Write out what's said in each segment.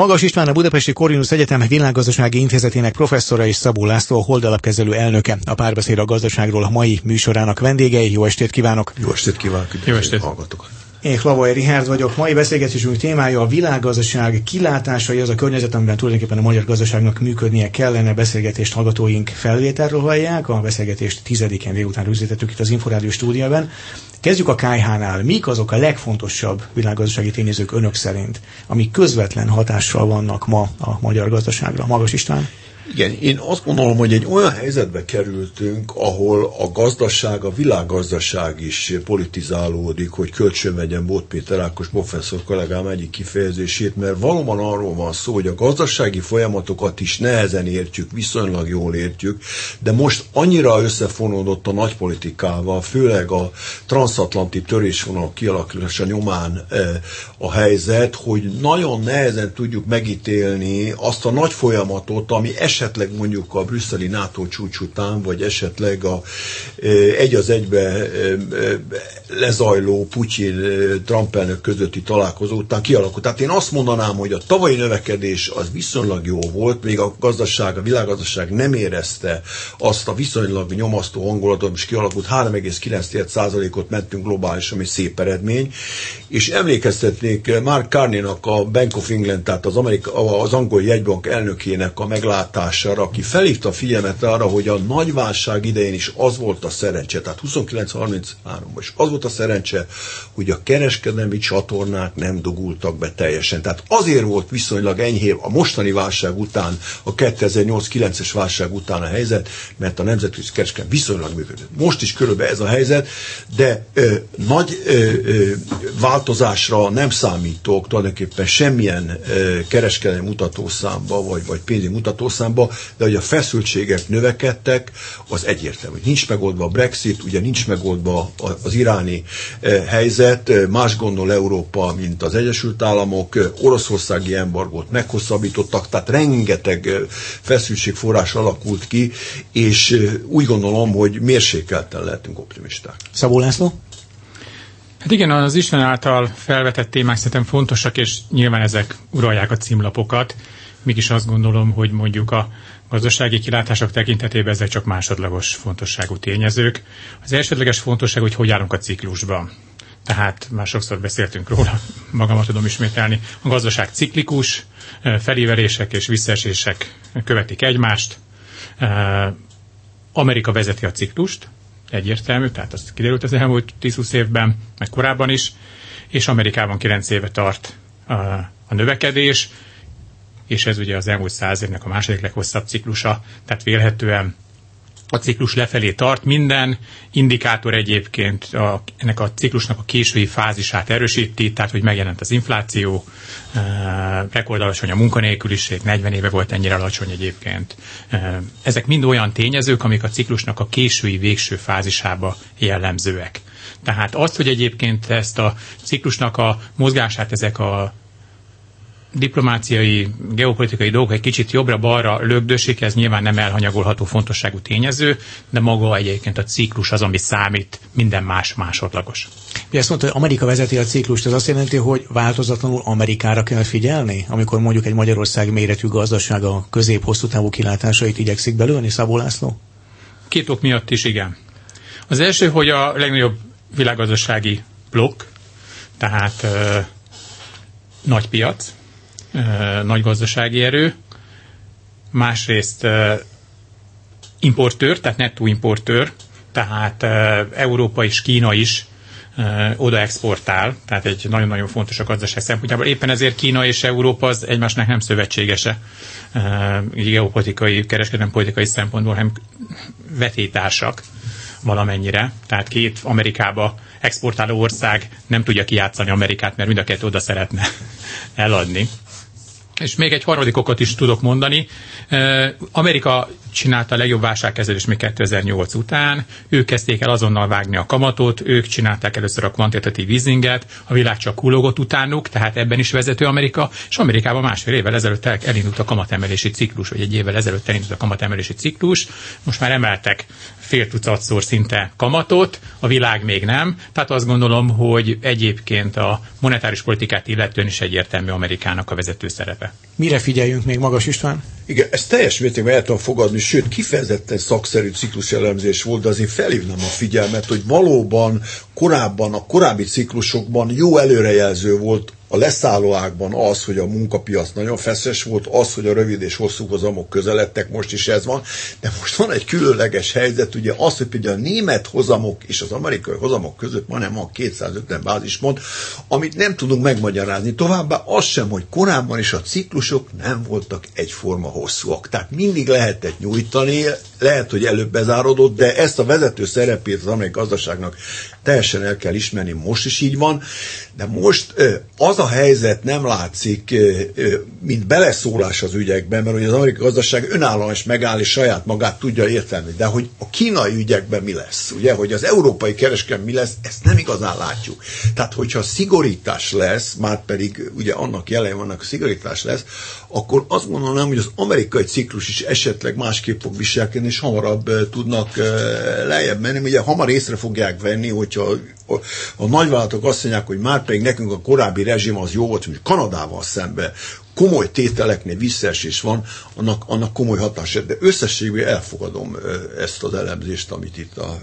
Magas István a Budapesti Corvinus Egyetem Világgazdasági Intézetének professzora és Szabó László a holdalapkezelő elnöke. A párbeszéd a gazdaságról a mai műsorának vendégei. Jó estét kívánok! Jó estét kívánok! Jó estét! Hallgatok. Én Klavaj Richard vagyok. Mai beszélgetésünk témája a világgazdaság kilátásai, az a környezet, amiben tulajdonképpen a magyar gazdaságnak működnie kellene. Beszélgetést hallgatóink felvételről hallják. A beszélgetést tizedikén délután rögzítettük itt az Inforádió stúdiában. Kezdjük a KH-nál. Mik azok a legfontosabb világgazdasági tényezők önök szerint, amik közvetlen hatással vannak ma a magyar gazdaságra? Magas István? Igen, én azt gondolom, hogy egy olyan helyzetbe kerültünk, ahol a gazdaság, a világgazdaság is politizálódik, hogy kölcsön vegyem Bót Péter Ákos professzor kollégám egyik kifejezését, mert valóban arról van szó, hogy a gazdasági folyamatokat is nehezen értjük, viszonylag jól értjük, de most annyira összefonódott a nagypolitikával, főleg a transatlanti törésvonal kialakítása nyomán e, a helyzet, hogy nagyon nehezen tudjuk megítélni azt a nagy folyamatot, ami esetleg esetleg mondjuk a brüsszeli NATO csúcs után, vagy esetleg a egy az egybe lezajló Putyin-Trump elnök közötti találkozó után kialakult. Tehát én azt mondanám, hogy a tavalyi növekedés az viszonylag jó volt, még a gazdaság, a világgazdaság nem érezte azt a viszonylag nyomasztó hangulatot, és kialakult 3,9%-ot mentünk globálisan, ami szép eredmény, és emlékeztetnék Mark Carney-nak a Bank of England, tehát az, Amerika, az angol jegybank elnökének a meglátás hatására, aki felhívta a figyelmet arra, hogy a nagy válság idején is az volt a szerencse, tehát 29-33-ban is az volt a szerencse, hogy a kereskedelmi csatornák nem dugultak be teljesen. Tehát azért volt viszonylag enyhébb a mostani válság után, a 2008-9-es válság után a helyzet, mert a nemzetközi kereskedelem viszonylag működött. Most is körülbelül ez a helyzet, de ö, nagy ö, ö, változásra nem számítok tulajdonképpen semmilyen ö, kereskedelmi mutatószámba, vagy, vagy pénzügyi mutatószámba, Európába, de hogy a feszültségek növekedtek, az egyértelmű. Nincs megoldva a Brexit, ugye nincs megoldva az iráni eh, helyzet, eh, más gondol Európa, mint az Egyesült Államok, eh, oroszországi embargót meghosszabbítottak, tehát rengeteg feszültségforrás alakult ki, és úgy gondolom, hogy mérsékelten lehetünk optimisták. Szabó László? Hát igen, az Isten által felvetett témák szerintem fontosak, és nyilván ezek uralják a címlapokat mégis azt gondolom, hogy mondjuk a gazdasági kilátások tekintetében ezek csak másodlagos fontosságú tényezők. Az elsődleges fontosság, hogy hogy állunk a ciklusban. Tehát már sokszor beszéltünk róla, magamat tudom ismételni. A gazdaság ciklikus, felívelések és visszaesések követik egymást. Amerika vezeti a ciklust, egyértelmű, tehát az kiderült az elmúlt 10-20 évben, meg korábban is, és Amerikában 9 éve tart a növekedés, és ez ugye az elmúlt száz évnek a második leghosszabb ciklusa, tehát vélhetően a ciklus lefelé tart. Minden indikátor egyébként a, ennek a ciklusnak a késői fázisát erősíti, tehát hogy megjelent az infláció, e, rekordalacsony a munkanélküliség, 40 éve volt ennyire alacsony egyébként. E, ezek mind olyan tényezők, amik a ciklusnak a késői végső fázisába jellemzőek. Tehát azt, hogy egyébként ezt a ciklusnak a mozgását ezek a diplomáciai, geopolitikai dolgok egy kicsit jobbra-balra lögdösik, ez nyilván nem elhanyagolható fontosságú tényező, de maga egyébként a ciklus az, ami számít, minden más másodlagos. Mi azt mondta, hogy Amerika vezeti a ciklust, ez azt jelenti, hogy változatlanul Amerikára kell figyelni, amikor mondjuk egy Magyarország méretű gazdaság a közép-hosszú távú kilátásait igyekszik belőni, Szabó László? Két ok miatt is igen. Az első, hogy a legnagyobb világgazdasági blokk, tehát ö, nagy piac, nagy gazdasági erő, másrészt importőr, tehát nettó importőr, tehát Európa és Kína is oda exportál, tehát egy nagyon-nagyon fontos a gazdaság szempontjából. Éppen ezért Kína és Európa az egymásnak nem szövetségese geopolitikai, kereskedelmi politikai szempontból, hanem vetétársak valamennyire. Tehát két Amerikába exportáló ország nem tudja kijátszani Amerikát, mert mind a kettő oda szeretne eladni. És még egy harmadik okot is tudok mondani. Amerika csinálta a legjobb válságkezelés még 2008 után, ők kezdték el azonnal vágni a kamatot, ők csinálták először a kvantitatív easinget, a világ csak kulogott utánuk, tehát ebben is vezető Amerika, és Amerikában másfél évvel ezelőtt elindult a kamatemelési ciklus, vagy egy évvel ezelőtt elindult a kamatemelési ciklus, most már emeltek fél tucatszor szinte kamatot, a világ még nem. Tehát azt gondolom, hogy egyébként a monetáris politikát illetően is egyértelmű Amerikának a vezető szerepe. Mire figyeljünk még, Magas István? Igen, ezt teljes mértékben el tudom fogadni, sőt, kifejezetten szakszerű cikluselemzés volt, de azért felhívnám a figyelmet, hogy valóban korábban, a korábbi ciklusokban jó előrejelző volt a leszállóákban az, hogy a munkapiac nagyon feszes volt, az, hogy a rövid és hosszú hozamok közeledtek, most is ez van, de most van egy különleges helyzet, ugye az, hogy például a német hozamok és az amerikai hozamok között majdnem van 250 bázispont, amit nem tudunk megmagyarázni. Továbbá az sem, hogy korábban is a ciklusok nem voltak egyforma hosszúak. Tehát mindig lehetett nyújtani, lehet, hogy előbb bezárodott, de ezt a vezető szerepét az amerikai gazdaságnak teljesen el kell ismerni, most is így van, de most az a helyzet nem látszik, mint beleszólás az ügyekben, mert hogy az amerikai gazdaság önállóan is megáll, és saját magát tudja értelni. De hogy a kínai ügyekben mi lesz, ugye, hogy az európai kereskedelem mi lesz, ezt nem igazán látjuk. Tehát, hogyha szigorítás lesz, már pedig ugye annak jelen vannak, szigorítás lesz, akkor azt gondolom, hogy az amerikai ciklus is esetleg másképp fog viselkedni, és hamarabb tudnak lejjebb menni. Ugye hamar észre fogják venni, hogyha a, nagyvállalatok azt mondják, hogy már pedig nekünk a korábbi rezsim az jó volt, mint Kanadával szembe, komoly tételeknél visszaesés van, annak, annak komoly hatása. De összességében elfogadom ezt az elemzést, amit itt a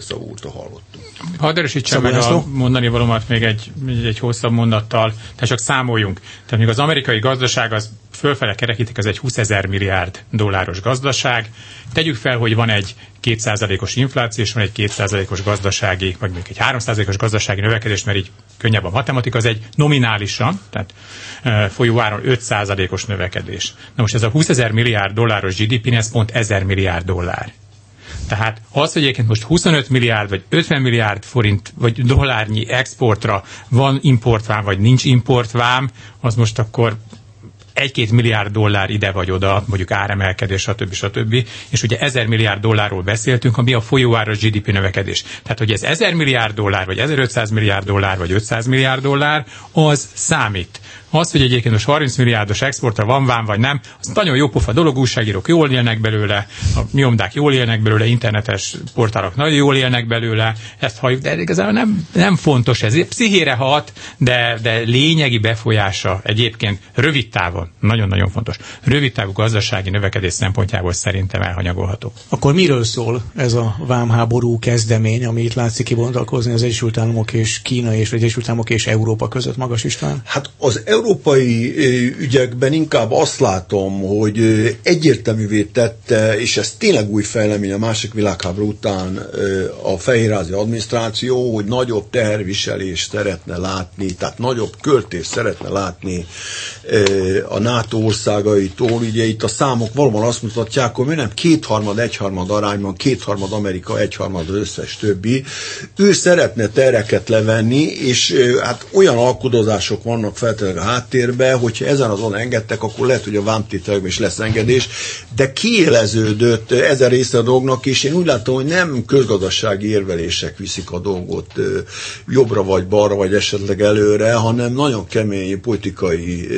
Szavúrta hallottunk. Hadd erősítsem meg a mondani valómat még egy, egy hosszabb mondattal, tehát csak számoljunk. Tehát még az amerikai gazdaság az fölfele kerekítik, az egy 20 ezer milliárd dolláros gazdaság. Tegyük fel, hogy van egy 2%-os infláció, és van egy 2%-os gazdasági, vagy még egy 3%-os gazdasági növekedés, mert így könnyebb a matematika, az egy nominálisan, tehát e, folyóáron 5%-os növekedés. Na most ez a 20 ezer milliárd dolláros GDP, ez pont 1000 milliárd dollár. Tehát az, hogy egyébként most 25 milliárd vagy 50 milliárd forint vagy dollárnyi exportra van importvám vagy nincs importvám, az most akkor egy-két milliárd dollár ide vagy oda, mondjuk áremelkedés, stb. stb. És ugye ezer milliárd dollárról beszéltünk, ami a folyóáros GDP növekedés. Tehát, hogy ez ezer milliárd dollár, vagy 1500 milliárd dollár, vagy 500 milliárd dollár, az számít. Az, hogy egyébként most 30 milliárdos exportra van vám vagy nem, az nagyon jó pofa dolog, újságírók jól élnek belőle, a nyomdák jól élnek belőle, internetes portálok nagyon jól élnek belőle, ezt halljuk, de igazából nem, nem fontos ez. Pszichére hat, de, de lényegi befolyása egyébként rövid távon, nagyon-nagyon fontos, rövid távú gazdasági növekedés szempontjából szerintem elhanyagolható. Akkor miről szól ez a vámháború kezdemény, ami itt látszik kibontakozni az Egyesült Államok és Kína és az Egyesült Államok és Európa között, Magas István? Hát az európai ügyekben inkább azt látom, hogy egyértelművé tette, és ez tényleg új fejlemény a másik világháború után a fehérházi adminisztráció, hogy nagyobb teherviselést szeretne látni, tehát nagyobb költést szeretne látni a NATO országaitól. Ugye itt a számok valóban azt mutatják, hogy mi nem kétharmad, egyharmad arányban, kétharmad Amerika, egyharmad az összes többi. Ő szeretne tereket levenni, és hát olyan alkudozások vannak feltétlenül háttérbe, hogyha ezen azon engedtek, akkor lehet, hogy a vámtételekben is lesz engedés, de kiéleződött ezen része a dolgnak, és én úgy látom, hogy nem közgazdasági érvelések viszik a dolgot jobbra vagy balra, vagy esetleg előre, hanem nagyon kemény politikai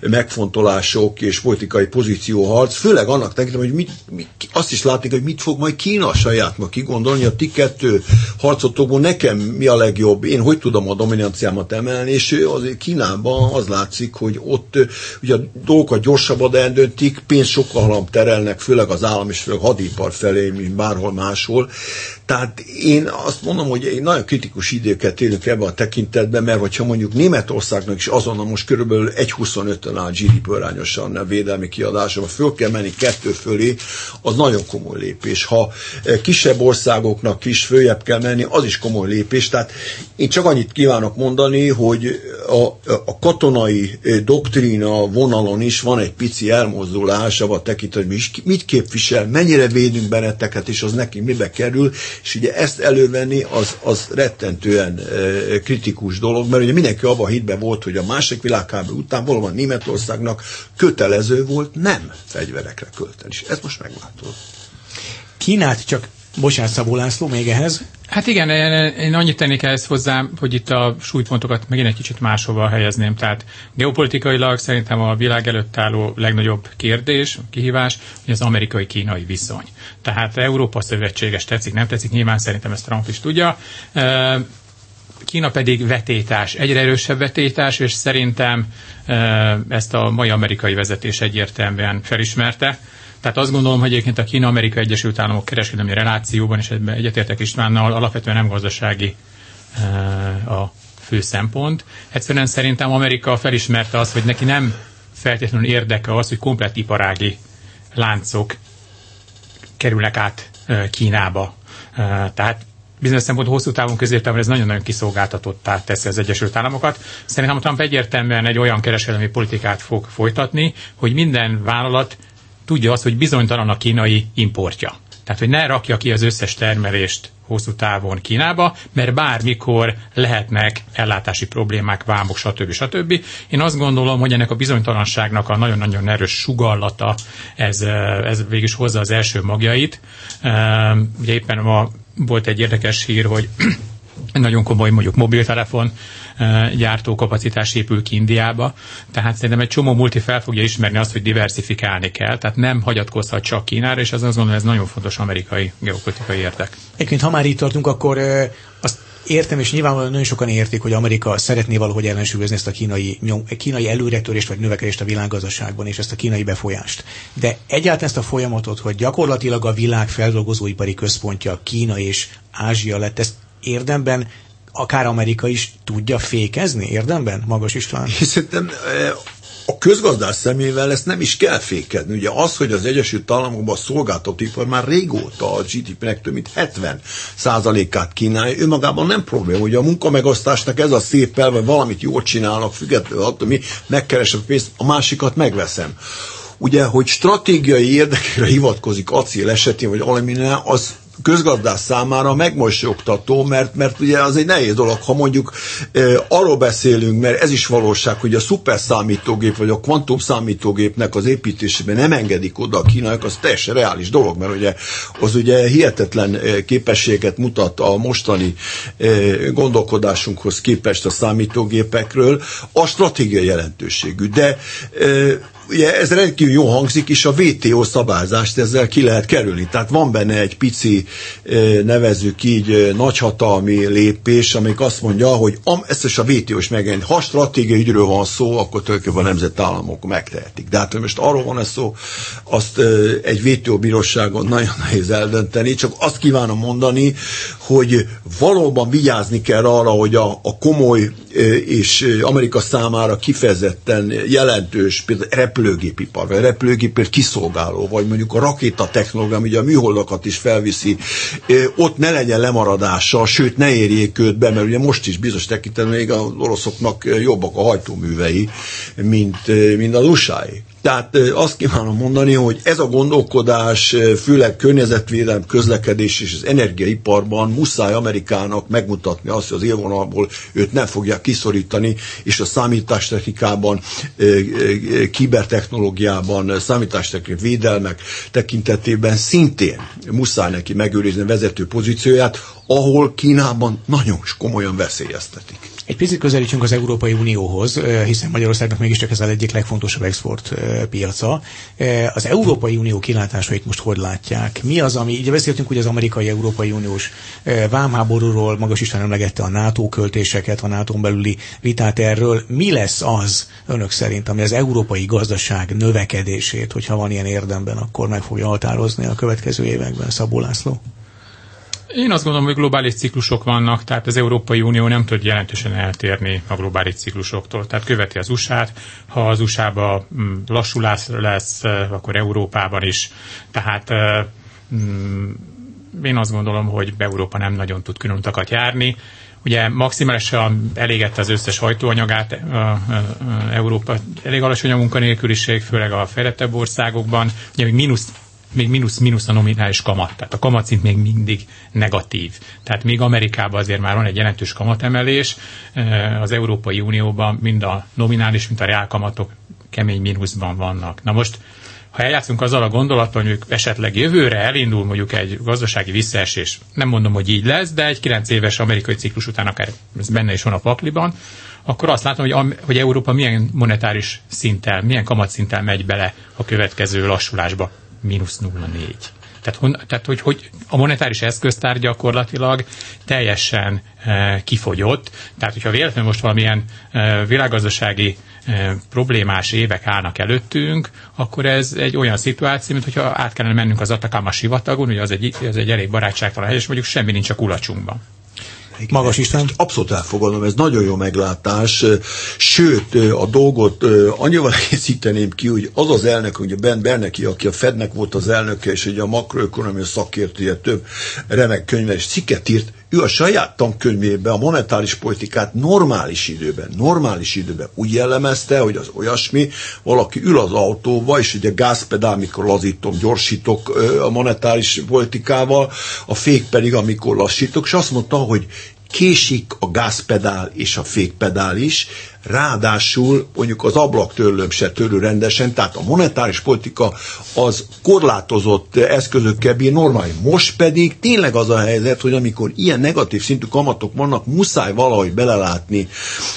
megfontolások és politikai pozícióharc, főleg annak tekintem, hogy mit, mit, azt is látni, hogy mit fog majd Kína saját ma kigondolni, a ti kettő harcotokból nekem mi a legjobb, én hogy tudom a dominanciámat emelni, és azért Kínában az látszik, hogy ott ugye a dolgokat gyorsabban eldöntik, pénzt sokkal halam terelnek, főleg az állam és főleg hadipar felé, mint bárhol máshol. Tehát én azt mondom, hogy egy nagyon kritikus időket élünk ebben a tekintetben, mert hogyha mondjuk Németországnak is azonnal most körülbelül 1,25-ön áll GDP arányosan a védelmi kiadása, föl kell menni kettő fölé, az nagyon komoly lépés. Ha kisebb országoknak is följebb kell menni, az is komoly lépés. Tehát én csak annyit kívánok mondani, hogy a, a katonai doktrína vonalon is van egy pici elmozdulás, a tekintve, hogy mit képvisel, mennyire védünk benneteket, és az neki mibe kerül, és ugye ezt elővenni az, az rettentően kritikus dolog, mert ugye mindenki abban hitben volt, hogy a másik világháború után valóban Németországnak kötelező volt nem fegyverekre költeni. És ez most megváltozott. Kínát csak Bocsánat, Szabó László, még ehhez? Hát igen, én annyit tennék ehhez hozzá, hogy itt a súlypontokat megint egy kicsit máshova helyezném. Tehát geopolitikailag szerintem a világ előtt álló legnagyobb kérdés, kihívás, hogy az amerikai-kínai viszony. Tehát Európa szövetséges tetszik, nem tetszik, nyilván szerintem ezt Trump is tudja. Kína pedig vetétás, egyre erősebb vetétás, és szerintem ezt a mai amerikai vezetés egyértelműen felismerte tehát azt gondolom, hogy egyébként a Kína-Amerika Egyesült Államok kereskedelmi relációban, és ebben egyetértek Istvánnal, alapvetően nem gazdasági e, a fő szempont. Egyszerűen szerintem Amerika felismerte azt, hogy neki nem feltétlenül érdeke az, hogy komplet iparági láncok kerülnek át e, Kínába. E, tehát bizonyos szempontból hosszú távon, középtávon ez nagyon-nagyon kiszolgáltatottá teszi az Egyesült Államokat. Szerintem Trump egyértelműen egy olyan kereskedelmi politikát fog folytatni, hogy minden vállalat tudja azt, hogy bizonytalan a kínai importja. Tehát, hogy ne rakja ki az összes termelést hosszú távon Kínába, mert bármikor lehetnek ellátási problémák, vámok, stb. stb. Én azt gondolom, hogy ennek a bizonytalanságnak a nagyon-nagyon erős sugallata, ez, ez végig is hozza az első magjait. Ugye éppen ma volt egy érdekes hír, hogy nagyon komoly mondjuk mobiltelefon gyártókapacitás épül ki Indiába, tehát szerintem egy csomó multi fel fogja ismerni azt, hogy diversifikálni kell, tehát nem hagyatkozhat csak Kínára, és az azt gondolom, ez nagyon fontos amerikai geopolitikai érdek. Egyébként, ha már itt tartunk, akkor azt értem, és nyilvánvalóan nagyon sokan értik, hogy Amerika szeretné valahogy ellensúlyozni ezt a kínai, nyom, kínai előretörést vagy növekedést a világgazdaságban, és ezt a kínai befolyást. De egyáltalán ezt a folyamatot, hogy gyakorlatilag a világ feldolgozóipari központja Kína és Ázsia lett, ezt érdemben akár Amerika is tudja fékezni érdemben, Magas István? Szerintem eh, a közgazdás szemével ezt nem is kell fékezni. Ugye az, hogy az Egyesült Államokban a szolgáltatóipar már régóta a GDP-nek több mint 70 százalékát kínálja, magában nem probléma. Ugye a munkamegosztásnak ez a szép elve, valamit jól csinálnak, függetlenül attól, mi megkeresem pénzt, a másikat megveszem ugye, hogy stratégiai érdekekre hivatkozik acél esetén, vagy alumínium, az közgazdás számára megmosolyogtató, mert, mert ugye az egy nehéz dolog, ha mondjuk e, arról beszélünk, mert ez is valóság, hogy a szuperszámítógép vagy a kvantum számítógépnek az építésében nem engedik oda a kínaiak, az teljesen reális dolog, mert ugye az ugye hihetetlen képességet mutat a mostani e, gondolkodásunkhoz képest a számítógépekről, a stratégiai jelentőségű. De e, ugye ez rendkívül jó hangzik, és a VTO szabályzást ezzel ki lehet kerülni. Tehát van benne egy pici, nevezzük így, nagyhatalmi lépés, amik azt mondja, hogy am, ezt is a VTO is megjelent. Ha stratégiai ügyről van szó, akkor tulajdonképpen a nemzetállamok megtehetik. De hát, most arról van ez szó, azt egy VTO bíróságon nagyon nehéz eldönteni, csak azt kívánom mondani, hogy valóban vigyázni kell arra, hogy a, a komoly és Amerika számára kifejezetten jelentős például repülőgépipar, vagy repülőgépért kiszolgáló, vagy mondjuk a rakéta technológia, ugye a műholdakat is felviszi, ott ne legyen lemaradása, sőt ne érjék őt be, mert ugye most is bizonyos tekintetben még az oroszoknak jobbak a hajtóművei, mint, mint az usa. Tehát azt kívánom mondani, hogy ez a gondolkodás, főleg környezetvédelem, közlekedés és az energiaiparban muszáj Amerikának megmutatni azt, hogy az élvonalból őt nem fogják kiszorítani, és a számítástechnikában, kibertechnológiában, számítástechnikai védelmek tekintetében szintén muszáj neki megőrizni a vezető pozícióját, ahol Kínában nagyon komolyan veszélyeztetik. Egy picit közelítsünk az Európai Unióhoz, hiszen Magyarországnak mégiscsak ez az egyik legfontosabb export piaca. Az Európai Unió kilátásait most hogy látják? Mi az, ami, így beszéltünk ugye az amerikai-európai uniós vámháborúról, magas Isten emlegette a NATO költéseket, a nato belüli vitát erről. Mi lesz az önök szerint, ami az európai gazdaság növekedését, hogyha van ilyen érdemben, akkor meg fogja határozni a következő években, Szabó László? Én azt gondolom, hogy globális ciklusok vannak, tehát az Európai Unió nem tud jelentősen eltérni a globális ciklusoktól. Tehát követi az USA-t, ha az USA-ban mm, lassulás lesz, akkor Európában is. Tehát mm, én azt gondolom, hogy Európa nem nagyon tud külön utakat járni. Ugye maximálisan elégette az összes hajtóanyagát Európa. Elég alacsony a munkanélküliség, főleg a fejlettebb országokban. Ugye még mínusz még mínusz-mínusz a nominális kamat, tehát a kamatszint még mindig negatív. Tehát még Amerikában azért már van egy jelentős kamatemelés, az Európai Unióban mind a nominális, mind a reálkamatok kemény mínuszban vannak. Na most ha eljátszunk azzal a gondolattal, hogy esetleg jövőre elindul mondjuk egy gazdasági visszaesés, nem mondom, hogy így lesz, de egy 9 éves amerikai ciklus után akár ez benne is van a pakliban, akkor azt látom, hogy, hogy Európa milyen monetáris szinttel, milyen kamatszinttel megy bele a következő lassulásba. Mínusz 0,4. Tehát, hon, tehát hogy, hogy a monetáris eszköztár gyakorlatilag teljesen e, kifogyott. Tehát, hogyha véletlenül most valamilyen e, világgazdasági e, problémás évek állnak előttünk, akkor ez egy olyan szituáció, mint hogyha át kellene mennünk az Atacama sivatagon, ugye az egy, az egy elég barátságtalan hely, és mondjuk semmi nincs a kulacsunkban. Magas István? Abszolút elfogadom, ez nagyon jó meglátás. Sőt, a dolgot annyival egészíteném ki, hogy az az elnök, ugye Ben Berneki, aki a Fednek volt az elnöke, és ugye a makroökonomia szakértője több remek könyves cikket írt, ő a saját tankönyvében a monetáris politikát normális időben, normális időben úgy jellemezte, hogy az olyasmi, valaki ül az autóba, és ugye gázpedál, mikor lazítom, gyorsítok a monetáris politikával, a fék pedig, amikor lassítok, és azt mondta, hogy késik a gázpedál és a fékpedál is, ráadásul mondjuk az ablaktörlőm se törő rendesen, tehát a monetáris politika az korlátozott eszközökkel bír normális. Most pedig tényleg az a helyzet, hogy amikor ilyen negatív szintű kamatok vannak, muszáj valahogy belelátni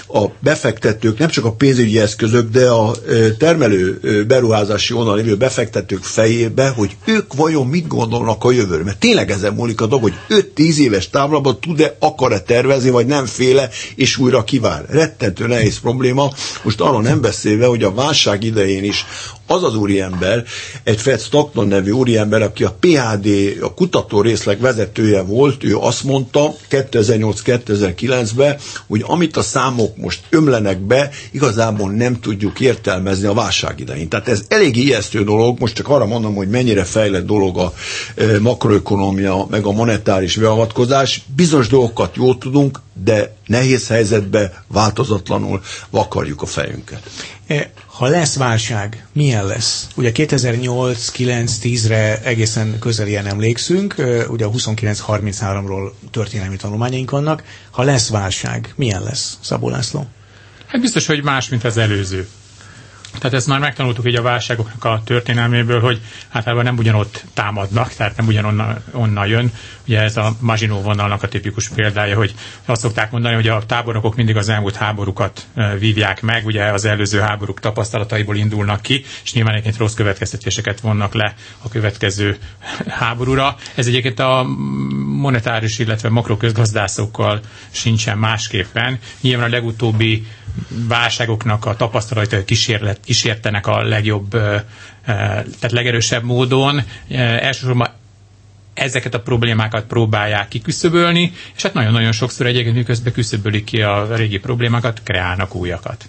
a befektetők, nem csak a pénzügyi eszközök, de a termelő beruházási onnan lévő befektetők fejébe, hogy ők vajon mit gondolnak a jövőről. Mert tényleg ezen múlik a dolog, hogy 5-10 éves távlatban tud-e, akar-e tervezni, vagy nem féle, és újra kivár. Rettentő nehéz nehéz probléma. Most arról nem beszélve, hogy a válság idején is az az úriember, egy Fred Stockton nevű úriember, aki a PHD, a kutató részleg vezetője volt, ő azt mondta 2008-2009-ben, hogy amit a számok most ömlenek be, igazából nem tudjuk értelmezni a válság idején. Tehát ez elég ijesztő dolog, most csak arra mondom, hogy mennyire fejlett dolog a e, makroökonomia, meg a monetáris beavatkozás. Bizonyos dolgokat jól tudunk, de nehéz helyzetbe változatlanul vakarjuk a fejünket. E, ha lesz válság, milyen lesz? Ugye 2008-9-10-re egészen közelien emlékszünk, e, ugye a 29-33-ról történelmi tanulmányaink vannak. Ha lesz válság, milyen lesz, Szabó László? Hát biztos, hogy más, mint az előző. Tehát ezt már megtanultuk így a válságoknak a történelméből, hogy általában nem ugyanott támadnak, tehát nem ugyanonnan onnan jön. Ugye ez a Maginó vonalnak a tipikus példája, hogy azt szokták mondani, hogy a tábornokok mindig az elmúlt háborúkat vívják meg, ugye az előző háborúk tapasztalataiból indulnak ki, és nyilván egyébként rossz következtetéseket vonnak le a következő háborúra. Ez egyébként a monetáris, illetve makroközgazdászokkal sincsen másképpen. Nyilván a legutóbbi válságoknak a tapasztalatai kísérlet, kísértenek a legjobb, tehát legerősebb módon. Elsősorban ezeket a problémákat próbálják kiküszöbölni, és hát nagyon-nagyon sokszor egyébként miközben küszöbölik ki a régi problémákat, kreálnak újakat.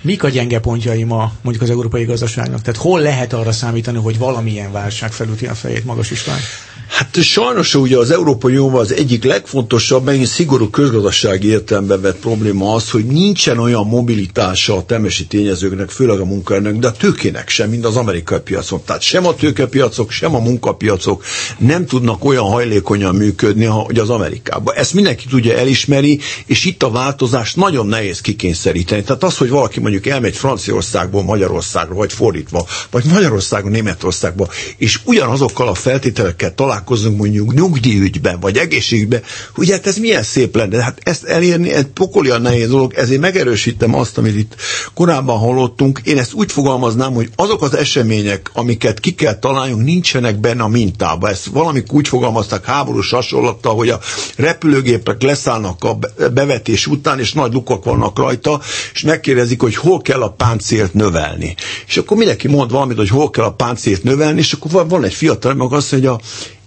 Mik a gyenge pontjai ma mondjuk az európai gazdaságnak? Tehát hol lehet arra számítani, hogy valamilyen válság felüti a fejét magas István? Hát sajnos ugye az Európai Unióban az egyik legfontosabb, megint szigorú közgazdasági értelemben vett probléma az, hogy nincsen olyan mobilitása a temesi tényezőknek, főleg a munkaerőnek, de a tőkének sem, mint az amerikai piacon. Tehát sem a tőkepiacok, sem a munkapiacok nem tudnak olyan hajlékonyan működni, hogy az Amerikában. Ezt mindenki tudja elismeri, és itt a változást nagyon nehéz kikényszeríteni. Tehát az, hogy valaki mondjuk elmegy Franciaországból Magyarországra, vagy fordítva, vagy Magyarországon Németországba, és ugyanazokkal a feltételekkel talál találkozunk mondjuk nyugdíjügyben, vagy egészségügyben, hogy hát ez milyen szép lenne. Hát ezt elérni egy pokolian nehéz dolog, ezért megerősítem azt, amit itt korábban hallottunk. Én ezt úgy fogalmaznám, hogy azok az események, amiket ki kell találjunk, nincsenek benne a mintába. Ezt valamik úgy fogalmazták háborús hasonlattal, hogy a repülőgépek leszállnak a bevetés után, és nagy lukak vannak rajta, és megkérdezik, hogy hol kell a páncélt növelni. És akkor mindenki mond valamit, hogy hol kell a páncélt növelni, és akkor van egy fiatal, meg azt mondja,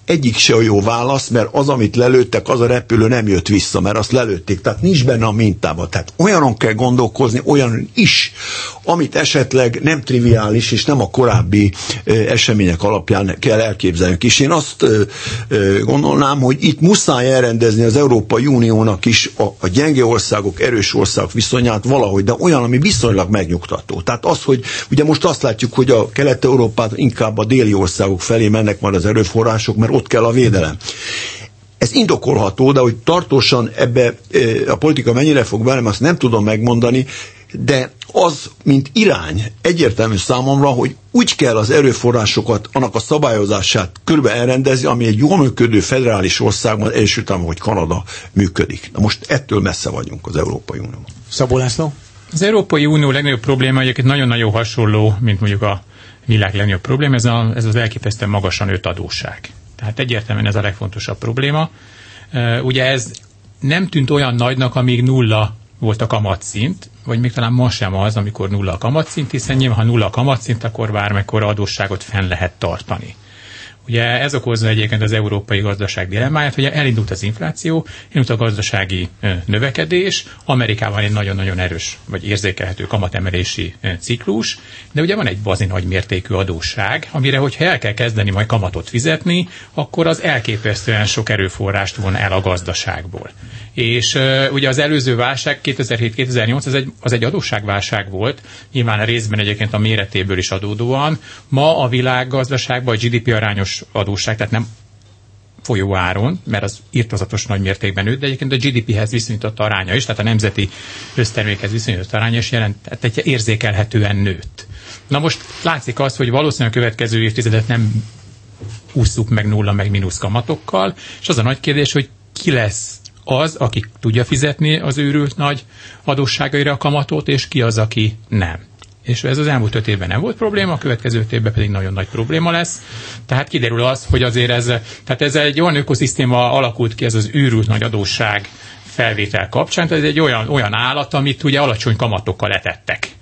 egyik se a jó válasz, mert az, amit lelőttek, az a repülő nem jött vissza, mert azt lelőtték. Tehát nincs benne a mintában. Tehát olyanon kell gondolkozni, olyan is, amit esetleg nem triviális, és nem a korábbi események alapján kell elképzelnünk. És én azt gondolnám, hogy itt muszáj elrendezni az Európai Uniónak is a, a gyenge országok, erős országok viszonyát valahogy, de olyan, ami viszonylag megnyugtató. Tehát az, hogy ugye most azt látjuk, hogy a Kelet-Európát inkább a déli országok felé mennek majd az erőforrások, mert ott kell a védelem. Ez indokolható, de hogy tartósan ebbe a politika mennyire fog velem, azt nem tudom megmondani. de az, mint irány, egyértelmű számomra, hogy úgy kell az erőforrásokat, annak a szabályozását körbe elrendezni, ami egy jól működő federális országban, Egyesült Államok vagy Kanada működik. Na most ettől messze vagyunk az Európai Unióban. Szabó László? Az Európai Unió legnagyobb probléma egyébként nagyon-nagyon hasonló, mint mondjuk a világ legnagyobb probléma, ez, a, ez az elképesztően magasan nőtt adósság. Tehát egyértelműen ez a legfontosabb probléma. Ugye ez nem tűnt olyan nagynak, amíg nulla volt a kamatszint, vagy még talán ma sem az, amikor nulla a kamatszint, hiszen nyilván ha nulla a kamatszint, akkor bármekkora adósságot fenn lehet tartani. Ugye ez okozza egyébként az európai gazdaság dilemmáját, hogy elindult az infláció, elindult a gazdasági növekedés, Amerikában egy nagyon-nagyon erős vagy érzékelhető kamatemelési ciklus, de ugye van egy bazi nagy mértékű adósság, amire, hogyha el kell kezdeni majd kamatot fizetni, akkor az elképesztően sok erőforrást von el a gazdaságból. És ugye az előző válság 2007-2008 az egy, az egy adósságválság volt, nyilván a részben egyébként a méretéből is adódóan. Ma a világgazdaságban a GDP arányos adósság, tehát nem folyóáron, mert az írtozatos nagy mértékben nőtt, de egyébként a GDP-hez viszonyított aránya is, tehát a nemzeti össztermékhez viszonyított aránya is jelent, tehát egy érzékelhetően nőtt. Na most látszik az, hogy valószínűleg a következő évtizedet nem ússzuk meg nulla, meg mínusz kamatokkal, és az a nagy kérdés, hogy ki lesz az, aki tudja fizetni az őrült nagy adósságaira a kamatot, és ki az, aki nem. És ez az elmúlt öt évben nem volt probléma, a következő öt évben pedig nagyon nagy probléma lesz. Tehát kiderül az, hogy azért ez, tehát ez egy olyan ökoszisztéma alakult ki, ez az őrült nagy adósság felvétel kapcsán, tehát ez egy olyan, olyan állat, amit ugye alacsony kamatokkal letettek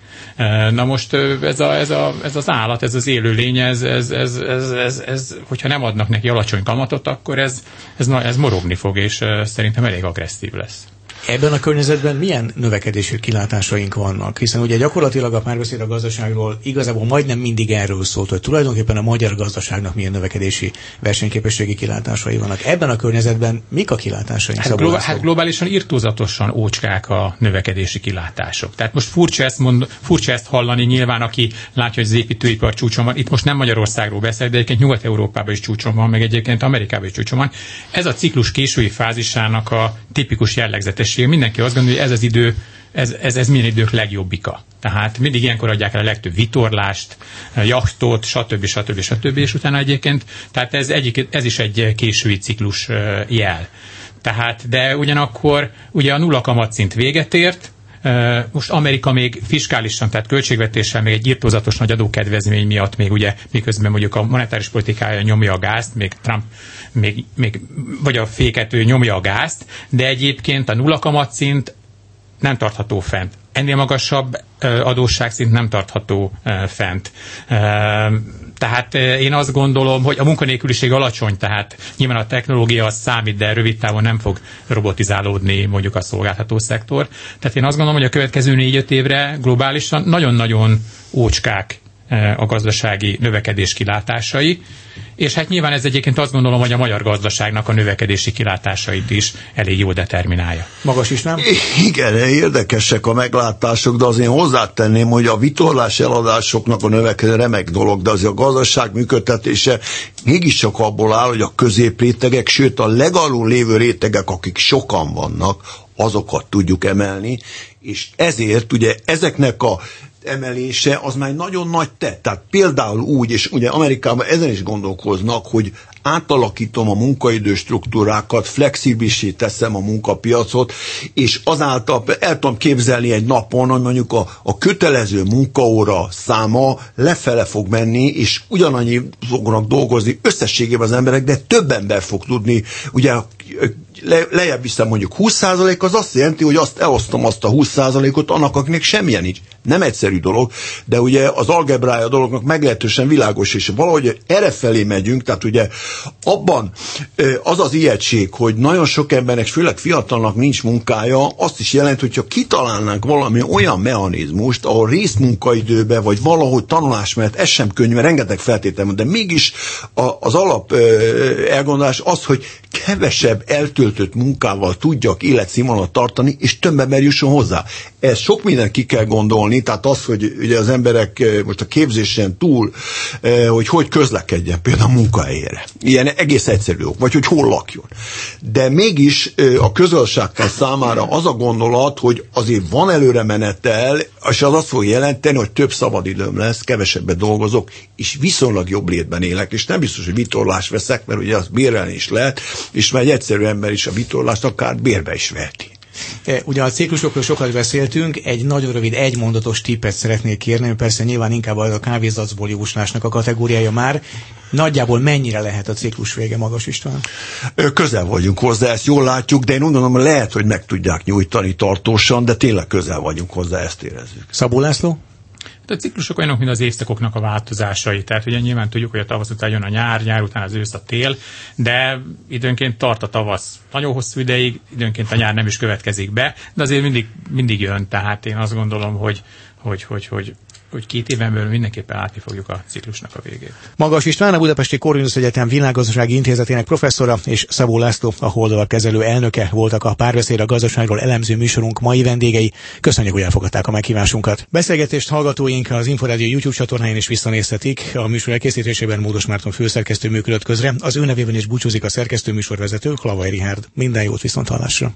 Na most ez, a, ez, a, ez az állat, ez az élő lény, ez, ez, ez, ez, ez, ez, hogyha nem adnak neki alacsony kamatot, akkor ez, ez, ez morogni fog, és szerintem elég agresszív lesz. Ebben a környezetben milyen növekedési kilátásaink vannak? Hiszen ugye gyakorlatilag a párbeszéd a gazdaságról igazából majdnem mindig erről szólt, hogy tulajdonképpen a magyar gazdaságnak milyen növekedési versenyképességi kilátásai vannak. Ebben a környezetben mik a kilátásaink? Hát, globál, hát globálisan irtózatosan ócskák a növekedési kilátások. Tehát most furcsa ezt, mond, furcsa ezt hallani nyilván, aki látja, hogy az építőipar csúcson van. Itt most nem Magyarországról beszél, de egyébként Nyugat-Európában is csúcson van, meg egyébként Amerikában is csúcson van. Ez a ciklus késői fázisának a tipikus jellegzetes szükség. Mindenki azt gondolja, hogy ez az idő, ez, ez, ez minden idők legjobbika. Tehát mindig ilyenkor adják el a legtöbb vitorlást, jachtot, stb. stb. stb. És utána egyébként, tehát ez, egyik, ez is egy késői ciklus jel. Tehát, de ugyanakkor ugye a nulla kamatszint véget ért, most Amerika még fiskálisan, tehát költségvetéssel még egy írtózatos nagy adókedvezmény miatt még ugye, miközben mondjuk a monetáris politikája nyomja a gázt, még Trump még, még vagy a féket nyomja a gázt, de egyébként a nulla kamatszint nem tartható fent. Ennél magasabb adósságszint nem tartható fent. Tehát én azt gondolom, hogy a munkanélküliség alacsony, tehát nyilván a technológia az számít, de rövid távon nem fog robotizálódni mondjuk a szolgáltató szektor. Tehát én azt gondolom, hogy a következő négy-öt évre globálisan nagyon-nagyon ócskák a gazdasági növekedés kilátásai, és hát nyilván ez egyébként azt gondolom, hogy a magyar gazdaságnak a növekedési kilátásait is elég jól determinálja. Magas is nem? Igen, érdekesek a meglátások, de azért hozzátenném, hogy a vitorlás eladásoknak a növekedés remek dolog, de azért a gazdaság működtetése mégiscsak abból áll, hogy a középrétegek, sőt a legalul lévő rétegek, akik sokan vannak, azokat tudjuk emelni, és ezért ugye ezeknek a emelése az már nagyon nagy tett. Tehát például úgy, és ugye Amerikában ezen is gondolkoznak, hogy átalakítom a munkaidő struktúrákat, flexibilisé teszem a munkapiacot, és azáltal el tudom képzelni egy napon, hogy mondjuk a, a kötelező munkaóra száma lefele fog menni, és ugyanannyi fognak dolgozni összességében az emberek, de több ember fog tudni ugye le, lejjebb viszem mondjuk 20% az azt jelenti, hogy azt elosztom azt a 20%-ot annak, akinek semmilyen nincs. Nem egyszerű dolog, de ugye az algebrája dolognak meglehetősen világos, és valahogy erre felé megyünk, tehát ugye abban az az ijegység, hogy nagyon sok embernek, főleg fiatalnak nincs munkája, azt is jelent, hogyha kitalálnánk valami olyan mechanizmust, ahol részmunkaidőbe, vagy valahogy tanulás mert ez sem könnyű, mert rengeteg feltétel de mégis az alap elgondolás az, hogy kevesebb eltöltött munkával tudjak életszínvonalat tartani, és több ember jusson hozzá. Ez sok mindent ki kell gondolni, tehát az, hogy ugye az emberek eh, most a képzésen túl, eh, hogy hogy közlekedjen például a munkahelyére. Ilyen egész egyszerű ok, vagy hogy hol lakjon. De mégis eh, a közösségtel számára az a gondolat, hogy azért van előre menetel, és az azt fog jelenteni, hogy több szabadidőm lesz, kevesebbet dolgozok, és viszonylag jobb létben élek, és nem biztos, hogy vitorlást veszek, mert ugye azt bérelni is lehet, és már egy egyszerű ember is a vitorlást akár bérbe is veheti. E, ugye a ciklusokról sokat beszéltünk, egy nagyon rövid, egymondatos tippet szeretnék kérni, persze nyilván inkább az a kávézacból jóslásnak a kategóriája már. Nagyjából mennyire lehet a ciklus vége magas István? Közel vagyunk hozzá, ezt jól látjuk, de én gondolom, lehet, hogy meg tudják nyújtani tartósan, de tényleg közel vagyunk hozzá, ezt érezzük. Szabó László? Hát a ciklusok olyanok, mint az évszakoknak a változásai. Tehát ugye nyilván tudjuk, hogy a tavasz után jön a nyár, nyár után az ősz, a tél, de időnként tart a tavasz nagyon hosszú ideig, időnként a nyár nem is következik be, de azért mindig, mindig jön. Tehát én azt gondolom, hogy, hogy, hogy, hogy hogy két éven belül mindenképpen látni fogjuk a ciklusnak a végét. Magas István, a Budapesti Corvinus Egyetem Világgazdasági Intézetének professzora és Szabó László, a Holdalap kezelő elnöke voltak a párbeszéd a gazdaságról elemző műsorunk mai vendégei. Köszönjük, hogy elfogadták a meghívásunkat. Beszélgetést hallgatóink az Inforádió YouTube csatornáján is visszanézhetik. A műsor elkészítésében Módos Márton főszerkesztő működött közre. Az ő nevében is búcsúzik a szerkesztő műsorvezető, Klavai Rihárd. Minden jót viszont hallásra.